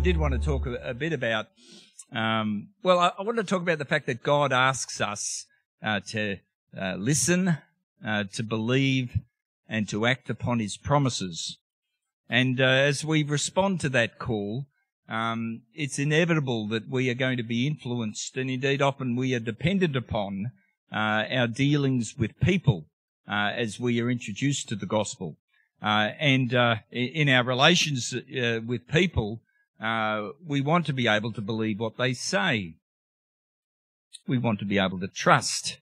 I did want to talk a, bit about, um, well, I, I want to talk about the fact that God asks us uh, to uh, listen, uh, to believe, and to act upon His promises. And uh, as we respond to that call, um, it's inevitable that we are going to be influenced, and indeed often we are dependent upon uh, our dealings with people uh, as we are introduced to the gospel. And in our relations with people, uh, we want to be able to believe what they say. We want to be able to trust.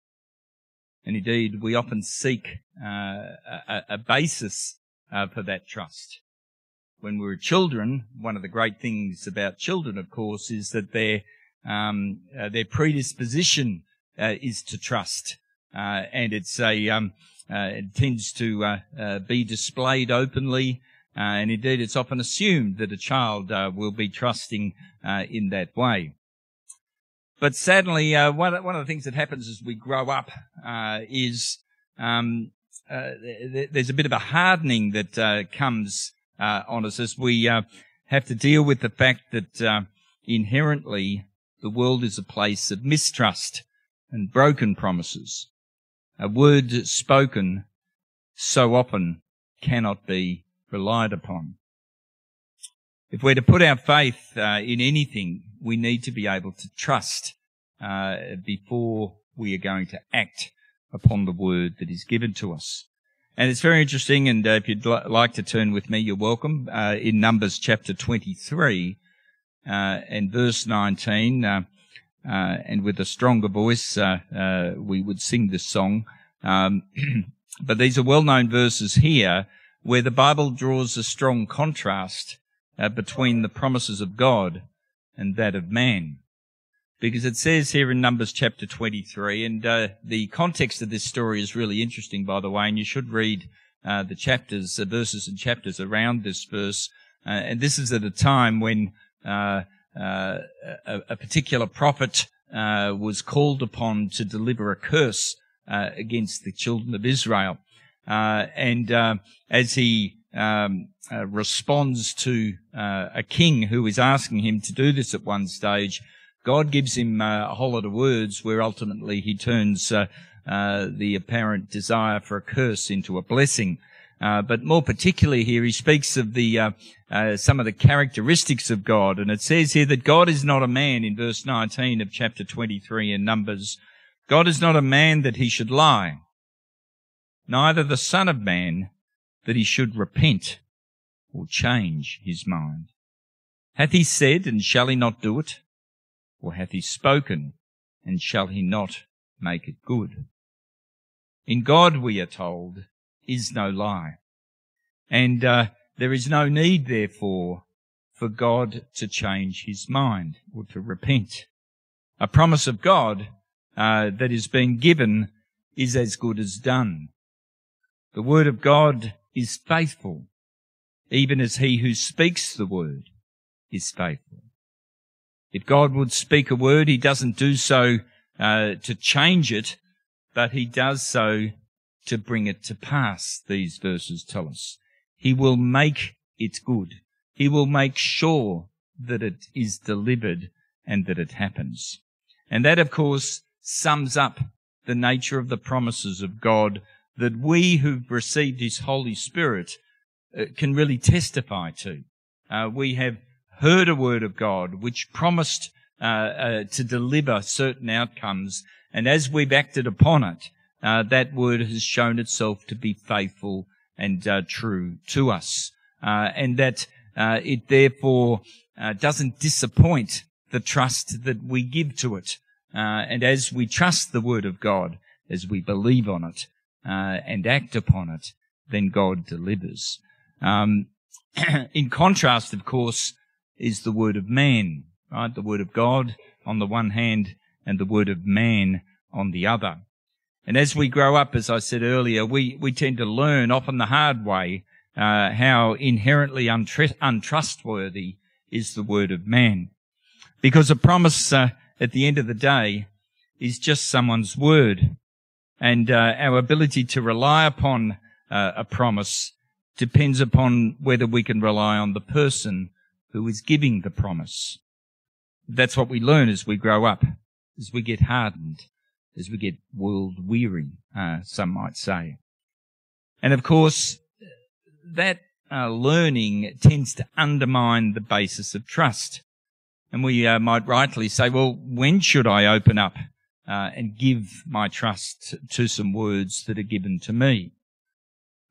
And indeed, we often seek uh, a, a, basis uh, for that trust. When we were children, one of the great things about children, of course, is that their um, their predisposition is to trust, and it's a um, uh, it tends to uh, uh, be displayed openly, Uh, and indeed it's often assumed that a child uh, will be trusting uh, in that way. But sadly, one, one of the things that happens as we grow up is um, there's a bit of a hardening that comes on us as we have to deal with the fact that inherently the world is a place of mistrust and broken promises. A word spoken so often cannot be relied upon. If we're to put our faith uh, in anything, we need to be able to trust uh, before we are going to act upon the word that is given to us. And it's very interesting, and uh, if you'd li- like to turn with me, you're welcome. Uh, in Numbers chapter 23 uh, and verse 19, uh, and with a stronger voice, we would sing this song. Um, but these are well-known verses here where the Bible draws a strong contrast uh, between the promises of God and that of man. Because it says here in Numbers chapter 23, and uh, the context of this story is really interesting, by the way, and you should read uh, the chapters, the verses and chapters around this verse. and this is at a time when uh, a, a, particular prophet uh, was called upon to deliver a curse uh, against the children of Israel. And as he um, uh, responds to uh, a king who is asking him to do this at one stage, God gives him uh, a whole lot of words where ultimately he turns the apparent desire for a curse into a blessing. Uh, but more particularly here, he speaks of the uh, uh, some of the characteristics of God, and it says here that God is not a man in verse 19 of chapter 23 in Numbers. God is not a man that he should lie, neither the Son of Man that he should repent or change his mind. Hath he said, and shall he not do it? Or hath he spoken, and shall he not make it good? In God, we are told, is no lie. And uh, there is no need, therefore, for God to change his mind or to repent. A promise of God uh, that is being given is as good as done. The word of God is faithful, even as he who speaks the word is faithful. If God would speak a word, he doesn't do so uh, to change it, but he does so to bring it to pass, these verses tell us. He will make it good. He will make sure that it is delivered and that it happens. And that, of course, sums up the nature of the promises of God that we who've received His Holy Spirit uh, can really testify to. Uh, we have heard a word of God which promised uh, uh to deliver certain outcomes, and as we've acted upon it, uh, that word has shown itself to be faithful and uh, true to us, and that it therefore doesn't disappoint the trust that we give to it. and as we trust the word of God, as we believe on it and act upon it, then God delivers. Um, in contrast, of course, is the word of man, right? The word of God on the one hand and the word of man on the other. And as we grow up, as I said earlier, we, we tend to learn often the hard way uh, how inherently untr- untrustworthy is the word of man. Because a promise uh, at the end of the day is just someone's word. And uh, our ability to rely upon uh, a promise depends upon whether we can rely on the person who is giving the promise. That's what we learn as we grow up, as we get hardened, as we get world weary, uh, some might say. And of course, that uh, learning tends to undermine the basis of trust. And we uh, might rightly say, well, when should I open up uh, and give my trust to some words that are given to me?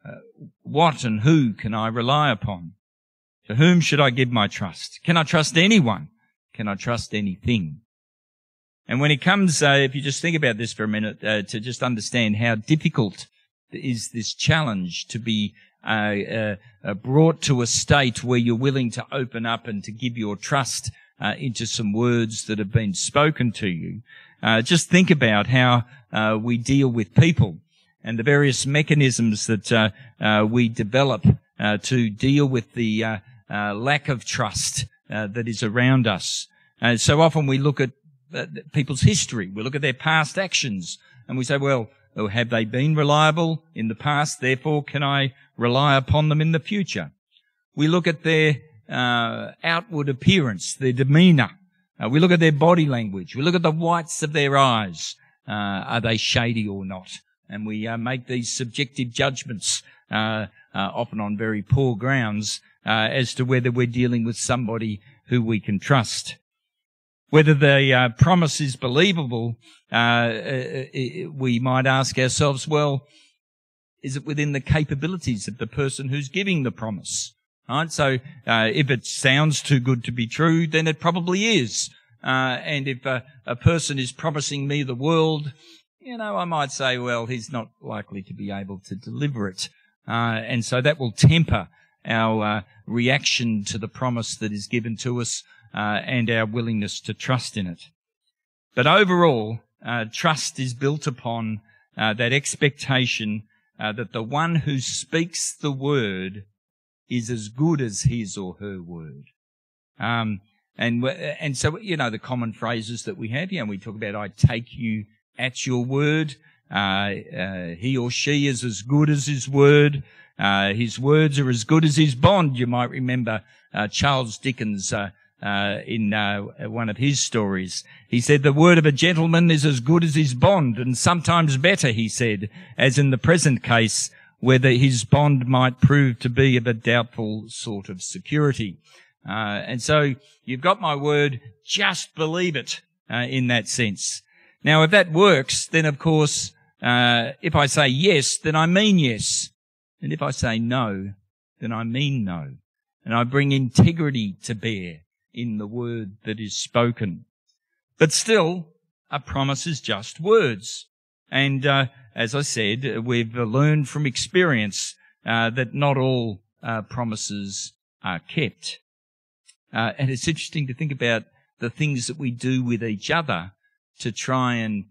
Uh, what and who can I rely upon? To whom should I give my trust? Can I trust anyone? Can I trust anything? And when it comes, uh, if you just think about this for a minute, uh, to just understand how difficult is this challenge to be uh, uh, brought to a state where you're willing to open up and to give your trust uh, into some words that have been spoken to you. Uh, just think about how uh, we deal with people and the various mechanisms that uh, we develop to deal with the lack of trust that is around us. so often we look at people's history, we look at their past actions, and we say, well, or have they been reliable in the past? Therefore, can I rely upon them in the future? We look at their uh, outward appearance, their demeanour. Uh, we look at their body language. We look at the whites of their eyes. Uh, are they shady or not? And we uh, make these subjective judgments, uh, uh, often on very poor grounds, as to whether we're dealing with somebody who we can trust. Whether the uh, promise is believable, uh, uh, uh, we might ask ourselves, well, is it within the capabilities of the person who's giving the promise? Right? So, uh, if it sounds too good to be true, then it probably is. Uh, and if a, a person is promising me the world, you know, I might say, well, he's not likely to be able to deliver it. and so that will temper our reaction to the promise that is given to us uh, and our willingness to trust in it. But overall, uh, trust is built upon uh, that expectation uh, that the one who speaks the word is as good as his or her word. Um, and and so you know the common phrases that we have. You know, we talk about "I take you at your word." Uh, uh, he or she is as good as his word. his words are as good as his bond. You might remember Charles Dickens uh, in uh, one of his stories. He said, the word of a gentleman is as good as his bond, and sometimes better, he said, as in the present case, whether his bond might prove to be of a doubtful sort of security. Uh, and so you've got my word, just believe it uh, in that sense. Now, if that works, then of course, uh, if I say yes, then I mean yes. And if I say no, then I mean no. And I bring integrity to bear in the word that is spoken. But still, a promise is just words. And uh, as I said, we've learned from experience uh, that not all uh, promises are kept. Uh, and it's interesting to think about the things that we do with each other to try and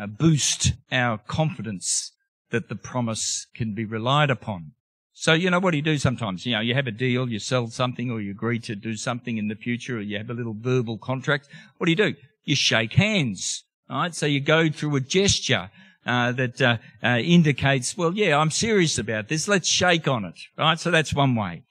uh, boost our confidence that the promise can be relied upon. So, you know, what do you do sometimes? You know, you have a deal, you sell something or you agree to do something in the future or you have a little verbal contract. What do you do? You shake hands, right? So you go through a gesture uh, that uh, uh, indicates, well, yeah, I'm serious about this. Let's shake on it, right? So that's one way.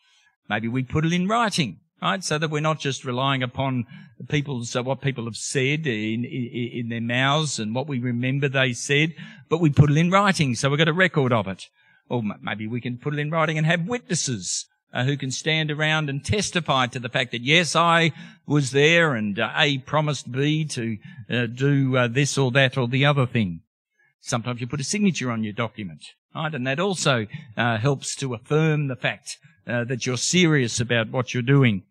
Maybe we put it in writing, right? So that we're not just relying upon people's uh, what people have said in, in, in their mouths and what we remember they said, but we put it in writing, so we've got a record of it. Or maybe we can put it in writing and have witnesses uh, who can stand around and testify to the fact that yes, I was there and uh, A promised B to uh, do uh, this or that or the other thing. Sometimes you put a signature on your document, right? And that also uh, helps to affirm the fact uh, that you're serious about what you're doing.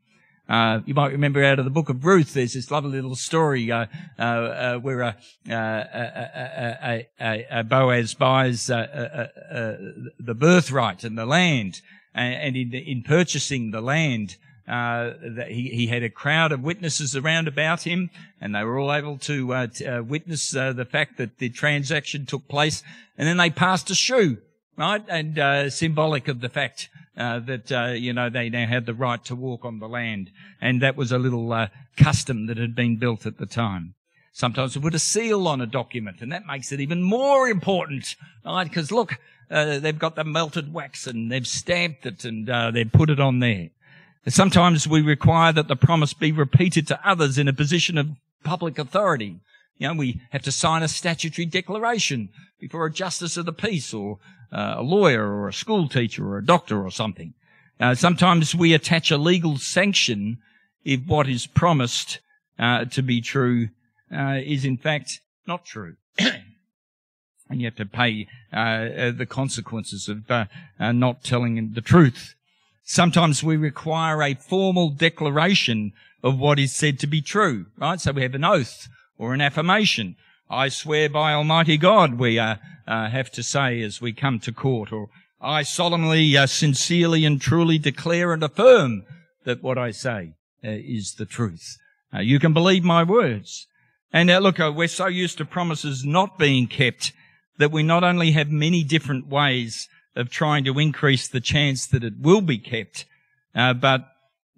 Uh, you might remember out of the book of Ruth, there's this lovely little story uh, uh, uh where uh, uh, Boaz buys the birthright and the land, and in, in purchasing the land, uh, he, he, had a crowd of witnesses around about him, and they were all able to, uh, uh, witness the fact that the transaction took place. And then they passed a shoe, right, and symbolic of the fact uh, that uh, you know they now had the right to walk on the land, and that was a little uh, custom that had been built at the time. Sometimes we put a seal on a document, and that makes it even more important, right? Because look, uh, they've got the melted wax and they've stamped it and uh, they've put it on there. Sometimes we require that the promise be repeated to others in a position of public authority. You know, we have to sign a statutory declaration before a justice of the peace or uh, a lawyer or a school teacher or a doctor or something. Uh, sometimes we attach a legal sanction if what is promised uh, to be true uh, is in fact not true. and you have to pay uh, uh, the consequences of not telling the truth. Sometimes we require a formal declaration of what is said to be true, right? So we have an oath or an affirmation. I swear by Almighty God, we uh, uh, have to say as we come to court, or I solemnly, uh, sincerely and truly declare and affirm that what I say uh, is the truth. Uh, you can believe my words. And uh, look, we're so used to promises not being kept that we not only have many different ways of trying to increase the chance that it will be kept, but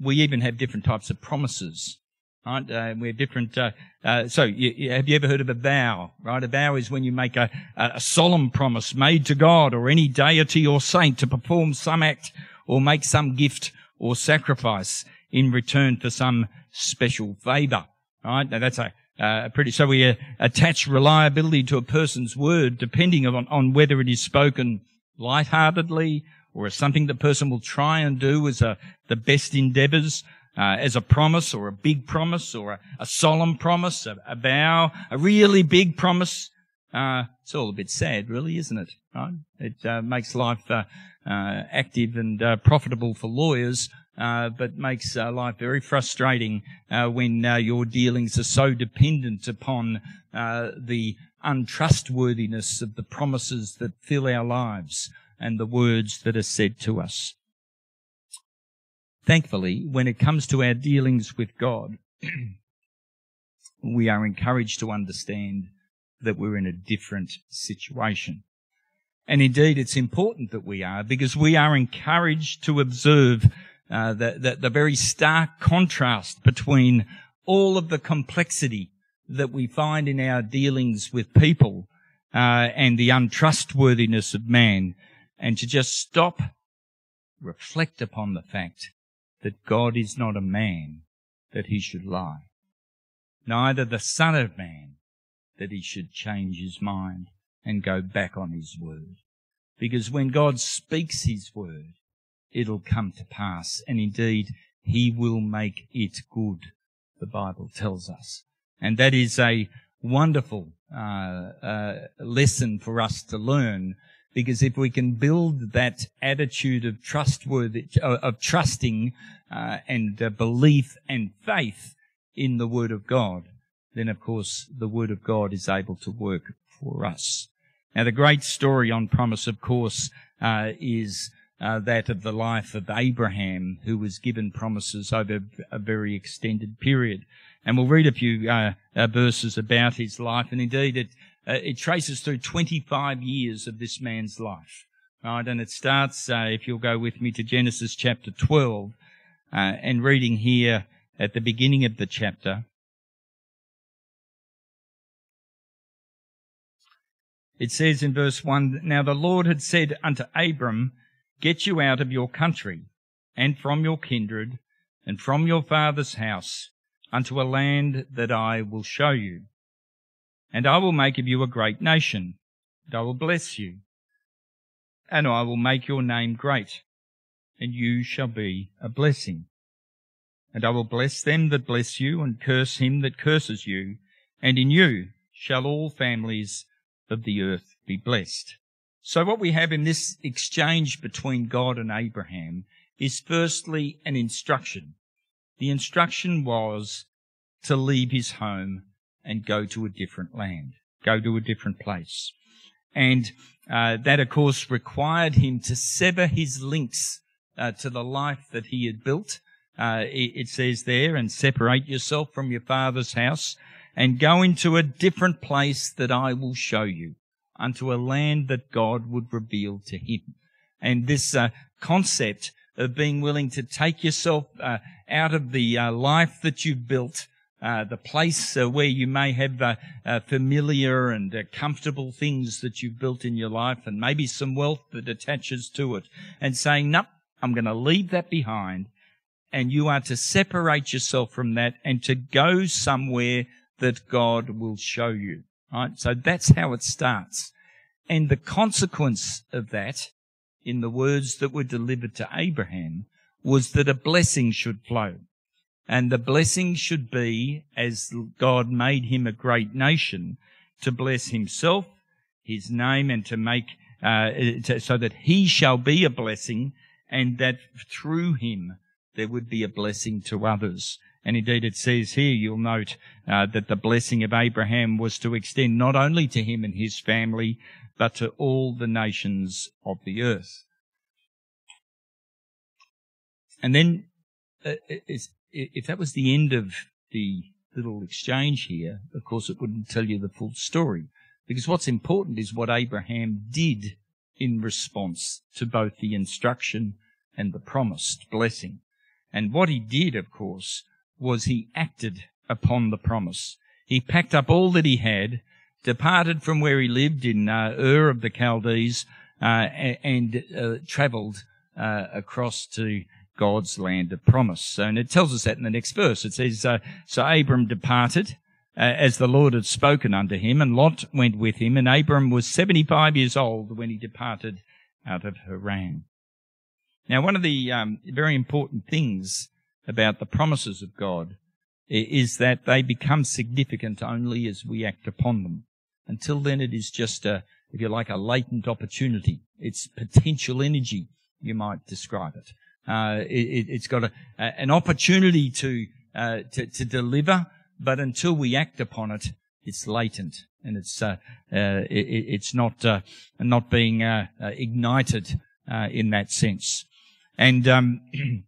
we even have different types of promises. Right? Uh, we have different. Uh, uh, so, you, you, have you ever heard of a vow? Right? A vow is when you make a, a solemn promise made to God or any deity or saint to perform some act or make some gift or sacrifice in return for some special favour. Right? Now that's a, uh, pretty. So we uh, attach reliability to a person's word depending on, on whether it is spoken lightheartedly or as something the person will try and do as a, the best endeavours uh, as a promise or a big promise or a, a solemn promise, a, a, vow, a really big promise. Uh, it's all a bit sad, really, isn't it? Right? It uh, makes life uh, uh, active and uh, profitable for lawyers, Uh, but makes uh, life very frustrating uh, when your dealings are so dependent upon the untrustworthiness of the promises that fill our lives and the words that are said to us. Thankfully, when it comes to our dealings with God, we are encouraged to understand that we're in a different situation. And indeed, it's important that we are because we are encouraged to observe uh, the, the, the very stark contrast between all of the complexity that we find in our dealings with people uh, and the untrustworthiness of man, and to just stop, reflect upon the fact that God is not a man that he should lie, neither the Son of Man that he should change his mind and go back on his word. Because when God speaks his word, it'll come to pass. And indeed, he will make it good, the Bible tells us. And that is a wonderful uh, uh, lesson for us to learn because if we can build that attitude of trustworthy, uh, of trusting uh, and uh, belief and faith in the Word of God, then of course the Word of God is able to work for us. Now the great story on promise, of course, uh, is uh, that of the life of Abraham, who was given promises over a very extended period. And we'll read a few uh, verses about his life, and indeed it uh, it traces through 25 years of this man's life. Right, and it starts, uh, if you'll go with me to Genesis chapter 12, uh, and reading here at the beginning of the chapter. It says in verse 1, Now the Lord had said unto Abram, Get you out of your country, and from your kindred, and from your father's house, unto a land that I will show you. And I will make of you a great nation, and I will bless you, and I will make your name great, and you shall be a blessing. And I will bless them that bless you, and curse him that curses you, and in you shall all families of the earth be blessed. So what we have in this exchange between God and Abraham is firstly an instruction. The instruction was to leave his home and go to a different land, go to a different place. And uh, that, of course, required him to sever his links uh, to the life that he had built. Uh, it, it says there, and separate yourself from your father's house and go into a different place that I will show you, unto a land that God would reveal to him. And this uh, concept of being willing to take yourself uh, out of the uh, life that you've built uh, the place uh, where you may have uh, familiar and comfortable things that you've built in your life and maybe some wealth that attaches to it and saying, no, I'm going to leave that behind and you are to separate yourself from that and to go somewhere that God will show you. Right? So that's how it starts. And the consequence of that, in the words that were delivered to Abraham, was that a blessing should flow. And the blessing should be, as God made him a great nation, to bless himself, his name, and to make, uh, to, so that he shall be a blessing, and that through him there would be a blessing to others. And indeed it says here, you'll note uh, that the blessing of Abraham was to extend not only to him and his family, but to all the nations of the earth. And then, uh, if that was the end of the little exchange here, of course it wouldn't tell you the full story. Because what's important is what Abraham did in response to both the instruction and the promised blessing. And what he did, of course, was he acted upon the promise. He packed up all that he had, departed from where he lived in uh, Ur of the Chaldees, uh, and uh, travelled uh, across to God's land of promise. And it tells us that in the next verse. It says, uh, So Abram departed uh, as the Lord had spoken unto him, and Lot went with him, and Abram was 75 years old when he departed out of Haran. Now, one of the um, very important things about the promises of God is that they become significant only as we act upon them. Until then, it is just a, if you like, a latent opportunity. It's potential energy, you might describe it. Uh, it has got a, an opportunity to, uh, to, to deliver, but until we act upon it, it's latent and it's uh, uh it, it's not uh, not being uh, ignited in that sense. And um,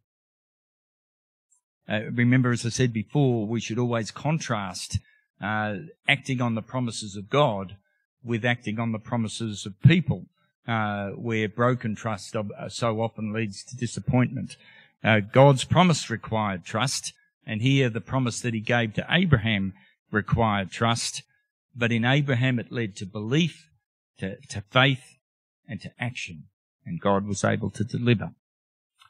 remember, as I said before, we should always contrast acting on the promises of God with acting on the promises of people uh, where broken trust so often leads to disappointment. Uh, God's promise required trust, and here the promise that he gave to Abraham required trust, but in Abraham it led to belief, to, to faith, and to action, and God was able to deliver.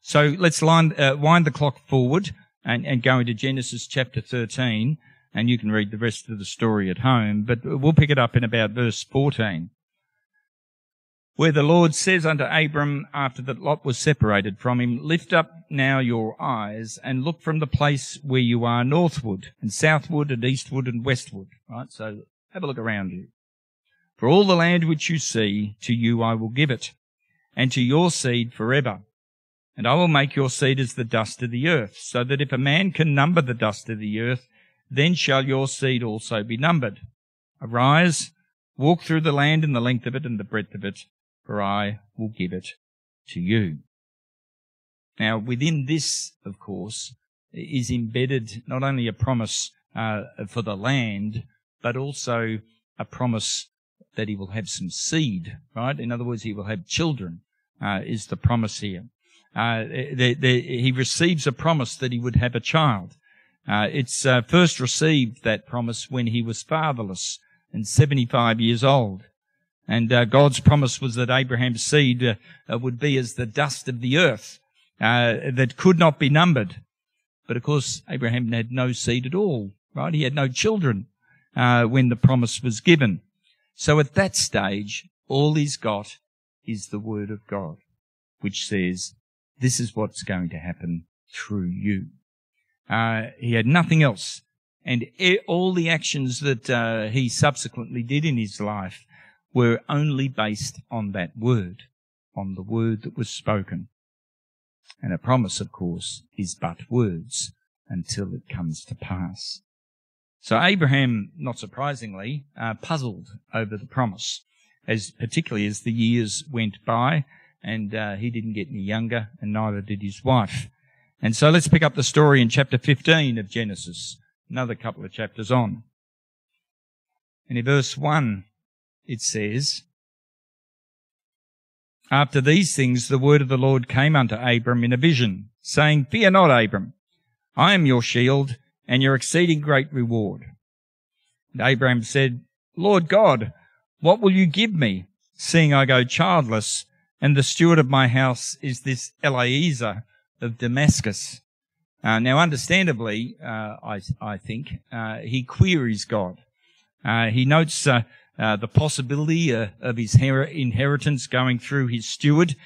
So let's line, uh, wind the clock forward and, and go into Genesis chapter 13, and you can read the rest of the story at home, but we'll pick it up in about verse 14 where the Lord says unto Abram after that Lot was separated from him, Lift up now your eyes and look from the place where you are northward and southward and eastward and westward. Right? So have a look around you. For all the land which you see, to you I will give it, and to your seed forever. And I will make your seed as the dust of the earth, so that if a man can number the dust of the earth, then shall your seed also be numbered. Arise, walk through the land in the length of it and the breadth of it, for I will give it to you. Now, within this, of course, is embedded not only a promise uh, for the land, but also a promise that he will have some seed, right? In other words, he will have children, uh, is the promise here. Uh, he receives a promise that he would have a child. Uh, it's uh, first received that promise when he was fatherless and 75 years old. And uh, God's promise was that Abraham's seed uh, uh, would be as the dust of the earth that could not be numbered. But of course, Abraham had no seed at all, right? He had no children when the promise was given. So at that stage, all he's got is the word of God, which says, this is what's going to happen through you. Uh, he had nothing else. And all the actions that he subsequently did in his life were only based on that word, on the word that was spoken. And a promise, of course, is but words until it comes to pass. So Abraham, not surprisingly, uh, puzzled over the promise, as particularly as the years went by, and uh, he didn't get any younger, and neither did his wife. And so let's pick up the story in chapter 15 of Genesis, another couple of chapters on. And in verse 1, it says, After these things the word of the Lord came unto Abram in a vision, saying, Fear not, Abram, I am your shield and your exceeding great reward. And Abram said, Lord God, what will you give me, seeing I go childless, and the steward of my house is this Eliezer of Damascus? Uh, now, understandably, uh, I, I think, uh, he queries God. Uh, he notes uh, uh, the possibility of his her- inheritance going through his steward,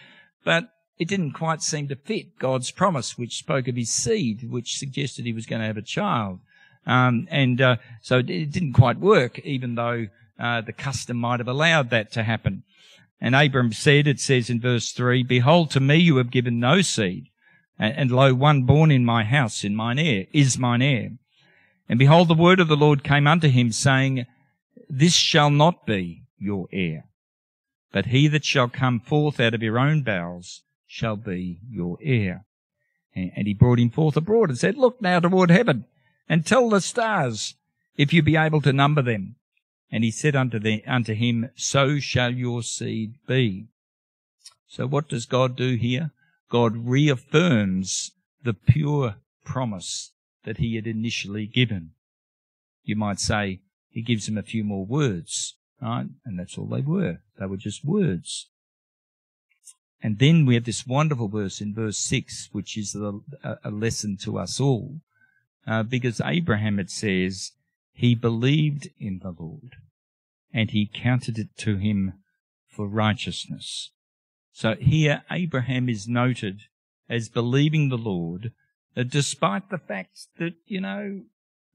but it didn't quite seem to fit God's promise, which spoke of his seed, which suggested he was going to have a child. Um, and so it didn't quite work, even though the custom might have allowed that to happen. And Abram said, it says in verse 3, Behold, to me you have given no seed and, and lo, one born in my house in mine heir is mine heir. And behold, the word of the Lord came unto him, saying, This shall not be your heir, but he that shall come forth out of your own bowels shall be your heir. And he brought him forth abroad and said, Look now toward heaven, and tell the stars, if you be able to number them. And he said unto, unto him, So shall your seed be. So what does God do here? God reaffirms the pure promise that he had initially given. You might say he gives him a few more words, right? And that's all they were. They were just words. And then we have this wonderful verse in verse 6, which is a, a lesson to us all. Uh, because Abraham, it says, he believed in the Lord and he counted it to him for righteousness. So here Abraham is noted as believing the Lord, uh, despite the fact that, you know,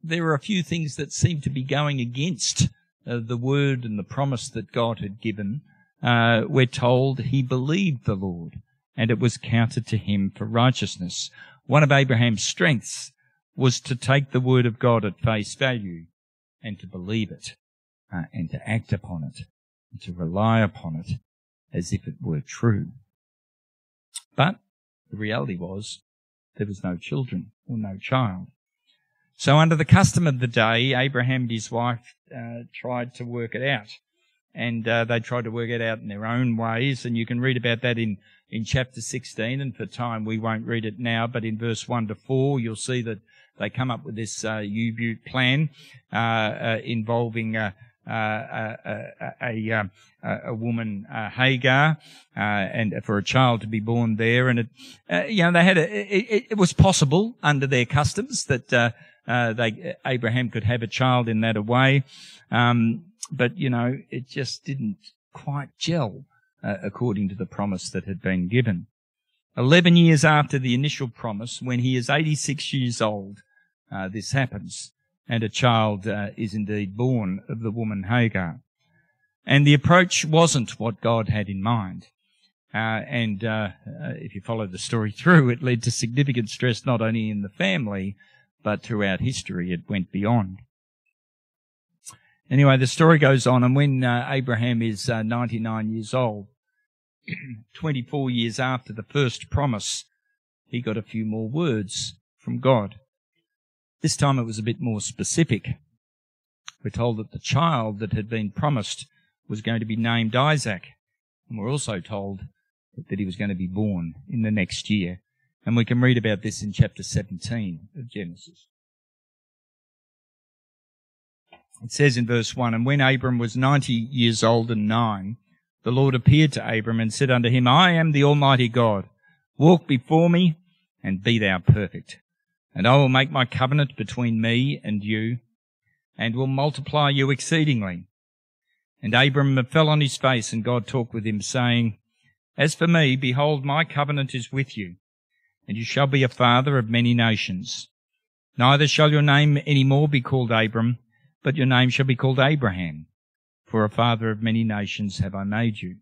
there are a few things that seem to be going against uh, the word and the promise that God had given. Uh, we're told he believed the Lord and it was counted to him for righteousness. One of Abraham's strengths was to take the word of God at face value and to believe it uh, and to act upon it and to rely upon it as if it were true. But the reality was there was no children or no child. So under the custom of the day, Abraham and his wife uh, tried to work it out. And uh, they tried to work it out in their own ways. And you can read about that in, in chapter 16. And for time, we won't read it now. But in verse 1 to 4, you'll see that they come up with this uh, U-boot plan uh, uh, involving uh, uh, a, a, woman, Hagar, uh, and for a child to be born there. And it, you know, they had a, it, it, was possible under their customs that, they, Abraham could have a child in that way. Um, but, you know, it just didn't quite gel, according to the promise that had been given. Eleven years after the initial promise, when he is 86 years old, uh, this happens and a child uh, is indeed born of the woman Hagar. And the approach wasn't what God had in mind. Uh, and uh, uh, if you follow the story through, it led to significant stress not only in the family, but throughout history. It went beyond. Anyway, the story goes on, and when uh, Abraham is uh, 99 years old, 24 years after the first promise, he got a few more words from God. This time it was a bit more specific. We're told that the child that had been promised was going to be named Isaac. And we're also told that he was going to be born in the next year. And we can read about this in chapter 17 of Genesis. It says in verse 1, And when Abram was 90 years old and nine, the Lord appeared to Abram and said unto him, I am the Almighty God. Walk before me and be thou perfect. And I will make my covenant between me and you, and will multiply you exceedingly. And Abram fell on his face, and God talked with him, saying, As for me, behold, my covenant is with you, and you shall be a father of many nations. Neither shall your name any more be called Abram, but your name shall be called Abraham, for a father of many nations have I made you.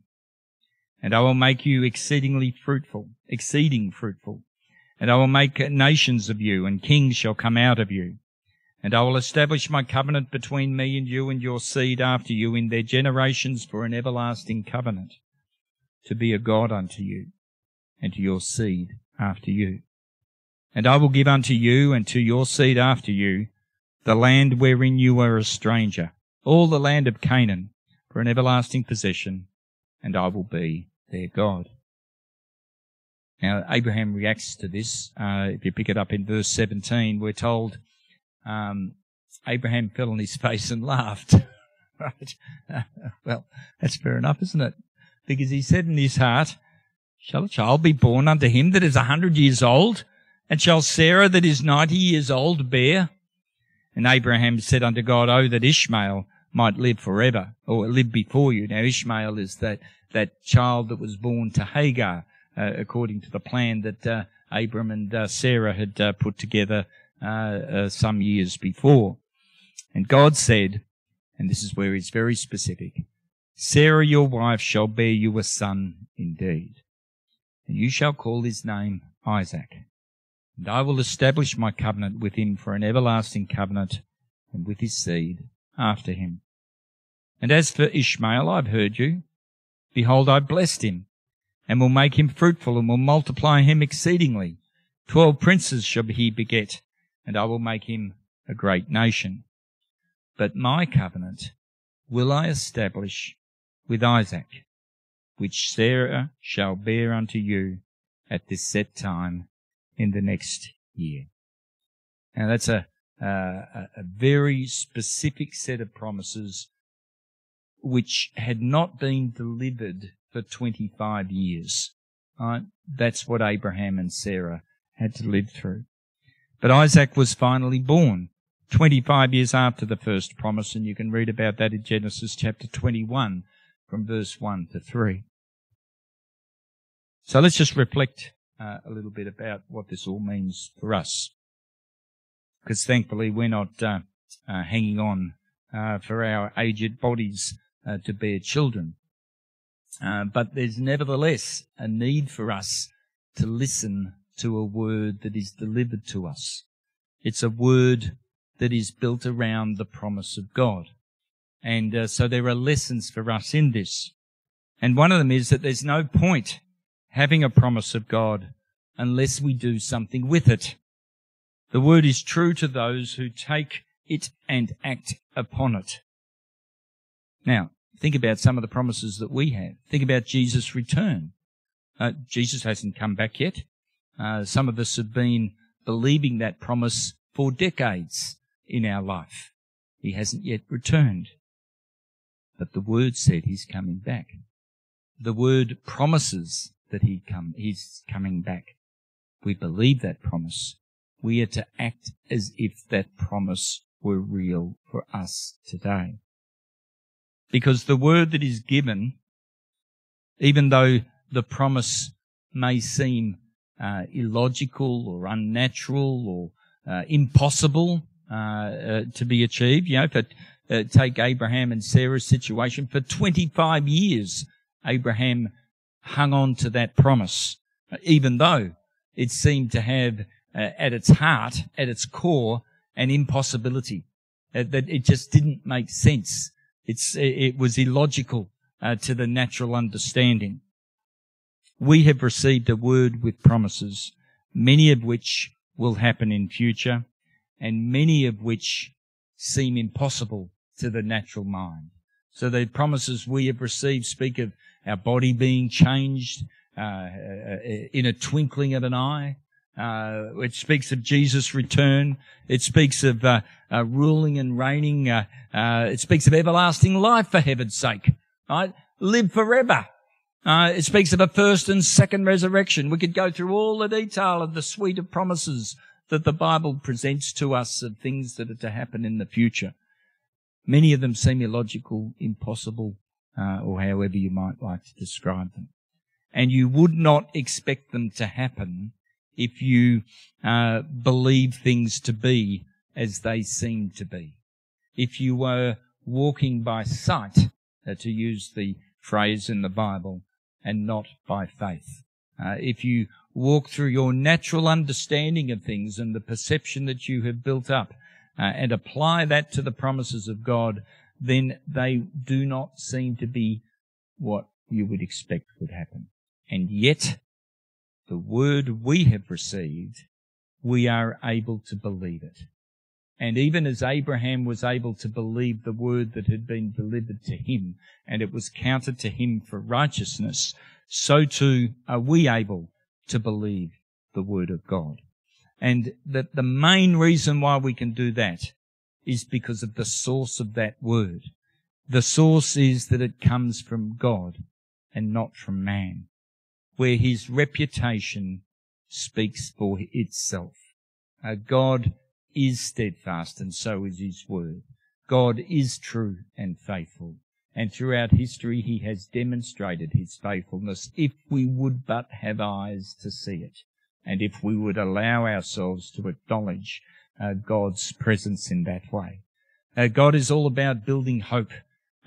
And I will make you exceedingly fruitful, exceeding fruitful and I will make nations of you, and kings shall come out of you. And I will establish my covenant between me and you and your seed after you in their generations for an everlasting covenant, to be a God unto you, and to your seed after you. And I will give unto you and to your seed after you the land wherein you are a stranger, all the land of Canaan, for an everlasting possession, and I will be their God. Now, Abraham reacts to this. Uh, if you pick it up in verse 17, we're told um, Abraham fell on his face and laughed. right? well, that's fair enough, isn't it? Because he said in his heart, Shall a child be born unto him that is a hundred years old, And shall Sarah that is ninety years old bear? And Abraham said unto God, Oh, that Ishmael might live forever, or live before you. Now Ishmael is that, that child that was born to Hagar, uh, according to the plan that uh, Abram and uh, Sarah had uh, put together uh, uh, some years before. And God said, and this is where he's very specific, Sarah your wife shall bear you a son indeed, and you shall call his name Isaac. And I will establish my covenant with him for an everlasting covenant, and with his seed after him. And as for Ishmael, I've heard you. Behold, I've blessed him, and will make him fruitful, and will multiply him exceedingly. Twelve princes shall he beget, and I will make him a great nation. But my covenant will I establish with Isaac, which Sarah shall bear unto you at this set time in the next year. Now that's a, uh, a very specific set of promises which had not been delivered for 25 years. Right? That's what Abraham and Sarah had to live through. But Isaac was finally born 25 years after the first promise, and you can read about that in Genesis chapter 21 from verse 1 to 3. So let's just reflect uh, a little bit about what this all means for us. Because thankfully we're not uh, uh, hanging on uh, for our aged bodies uh, to bear children. Uh, but there's nevertheless a need for us to listen to a word that is delivered to us. It's a word that is built around the promise of God. And uh, so there are lessons for us in this. And one of them is that there's no point having a promise of God unless we do something with it. The word is true to those who take it and act upon it. Now, think about some of the promises that we have. Think about Jesus' return. Uh, Jesus hasn't come back yet. Uh, some of us have been believing that promise for decades in our life. He hasn't yet returned. But the word said he's coming back. The word promises that he come, he's coming back. We believe that promise. We are to act as if that promise were real for us today. Because the word that is given, even though the promise may seem uh, illogical or unnatural or uh, impossible uh, uh to be achieved, you know, for uh, take Abraham and Sarah's situation. For 25 years, Abraham hung on to that promise, even though it seemed to have uh, at its heart, at its core, an impossibility. Uh, that it just didn't make sense. It's, it was illogical uh, to the natural understanding. We have received a word with promises, many of which will happen in future, and many of which seem impossible to the natural mind. So the promises we have received speak of our body being changed uh, uh, in a twinkling of an eye. Uh, it speaks of Jesus' return. It speaks of uh, uh, ruling and reigning. Uh, it speaks of everlasting life, for heaven's sake. Right? Live forever. it speaks of a first and second resurrection. We could go through all the detail of the suite of promises that the Bible presents to us of things that are to happen in the future. Many of them seem illogical, impossible, uh, or however you might like to describe them. And you would not expect them to happen if you uh, believe things to be as they seem to be. If you were walking by sight, uh, to use the phrase in the Bible, and not by faith. Uh, if you walk through your natural understanding of things and the perception that you have built up uh, and apply that to the promises of God, then they do not seem to be what you would expect would happen. And yet, the word we have received, we are able to believe it. And even as Abraham was able to believe the word that had been delivered to him, and it was counted to him for righteousness, so too are we able to believe the word of God. And that the main reason why we can do that is because of the source of that word. The source is that it comes from God and not from man, where his reputation speaks for itself. Uh, God is steadfast and so is his word. God is true and faithful. And throughout history, he has demonstrated his faithfulness if we would but have eyes to see it. And if we would allow ourselves to acknowledge uh, God's presence in that way. Uh, God is all about building hope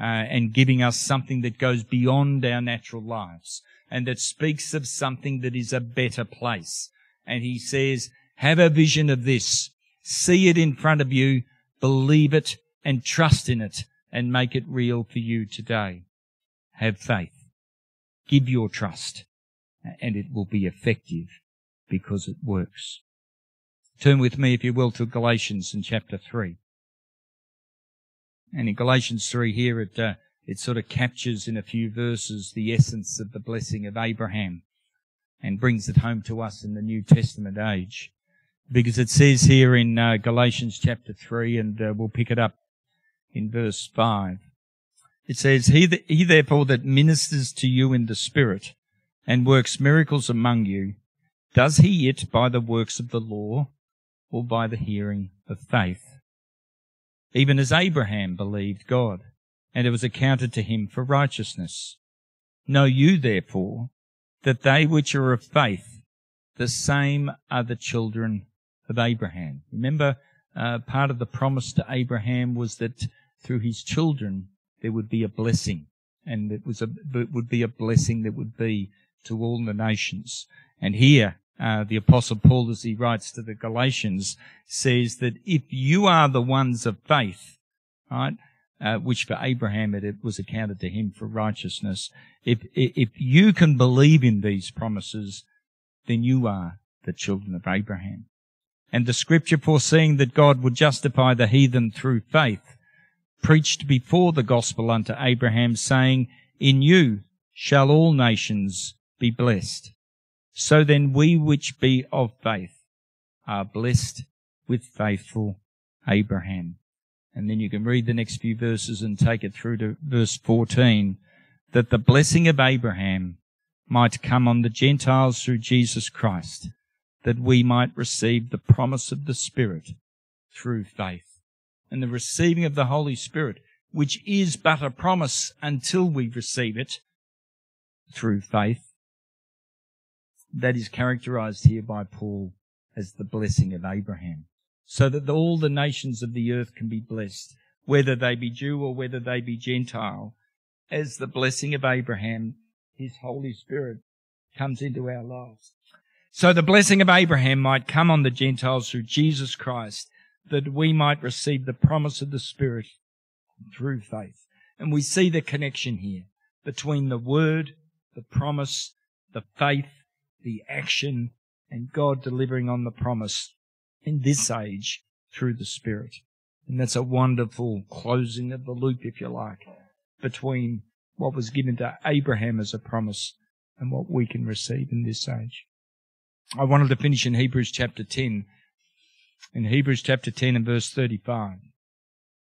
uh, and giving us something that goes beyond our natural lives and that speaks of something that is a better place. And he says, have a vision of this. See it in front of you, believe it and trust in it and make it real for you today. Have faith. Give your trust and it will be effective because it works. Turn with me, if you will, to Galatians in chapter 3. And in Galatians 3 here, it, uh, it sort of captures in a few verses the essence of the blessing of Abraham and brings it home to us in the New Testament age. Because it says here in uh, Galatians chapter 3, and uh, we'll pick it up in verse 5. It says, he, th- he therefore that ministers to you in the Spirit and works miracles among you, does he it by the works of the law or by the hearing of faith? Even as Abraham believed God, and it was accounted to him for righteousness. Know you therefore that they which are of faith, the same are the children of Abraham. Remember, uh, part of the promise to Abraham was that through his children there would be a blessing, and it was a it would be a blessing that would be to all the nations. And here, uh, the apostle Paul, as he writes to the Galatians, says that if you are the ones of faith, right, uh, which for Abraham it, was accounted to him for righteousness, if if you can believe in these promises, then you are the children of Abraham. And the scripture foreseeing that God would justify the heathen through faith, preached before the gospel unto Abraham, saying, In you shall all nations be blessed. So then we which be of faith are blessed with faithful Abraham. And then you can read the next few verses and take it through to verse 14, that the blessing of Abraham might come on the Gentiles through Jesus Christ, that we might receive the promise of the Spirit through faith. And the receiving of the Holy Spirit, which is but a promise until we receive it through faith, that is characterized here by Paul as the blessing of Abraham, so that all the nations of the earth can be blessed, whether they be Jew or whether they be Gentile, as the blessing of Abraham, his Holy Spirit comes into our lives. So the blessing of Abraham might come on the Gentiles through Jesus Christ, that we might receive the promise of the Spirit through faith. And we see the connection here between the word, the promise, the faith, the action and God delivering on the promise in this age through the Spirit. And that's a wonderful closing of the loop, if you like, between what was given to Abraham as a promise and what we can receive in this age. I wanted to finish in Hebrews chapter 10. In Hebrews chapter 10 and verse 35.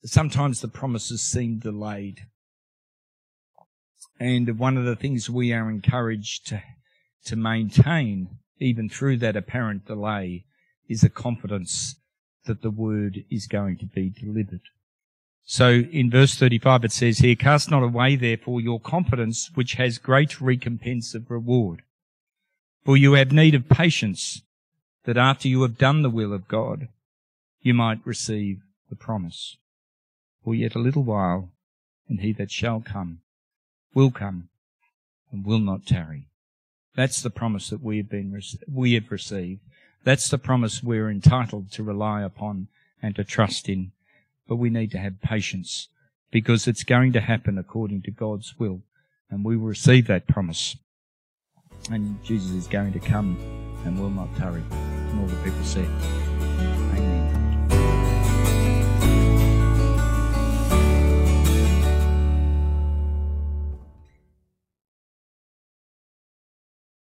Sometimes the promises seem delayed. And one of the things we are encouraged to to maintain, even through that apparent delay, is a confidence that the word is going to be delivered. So in verse 35 it says here, cast not away therefore your confidence, which has great recompense of reward. For you have need of patience, that after you have done the will of God, you might receive the promise. For yet a little while, and he that shall come will come and will not tarry. That's the promise that we have been, we have received. That's the promise we're entitled to rely upon and to trust in. But we need to have patience because it's going to happen according to God's will and we will receive that promise. And Jesus is going to come and will not tarry. And all the people said,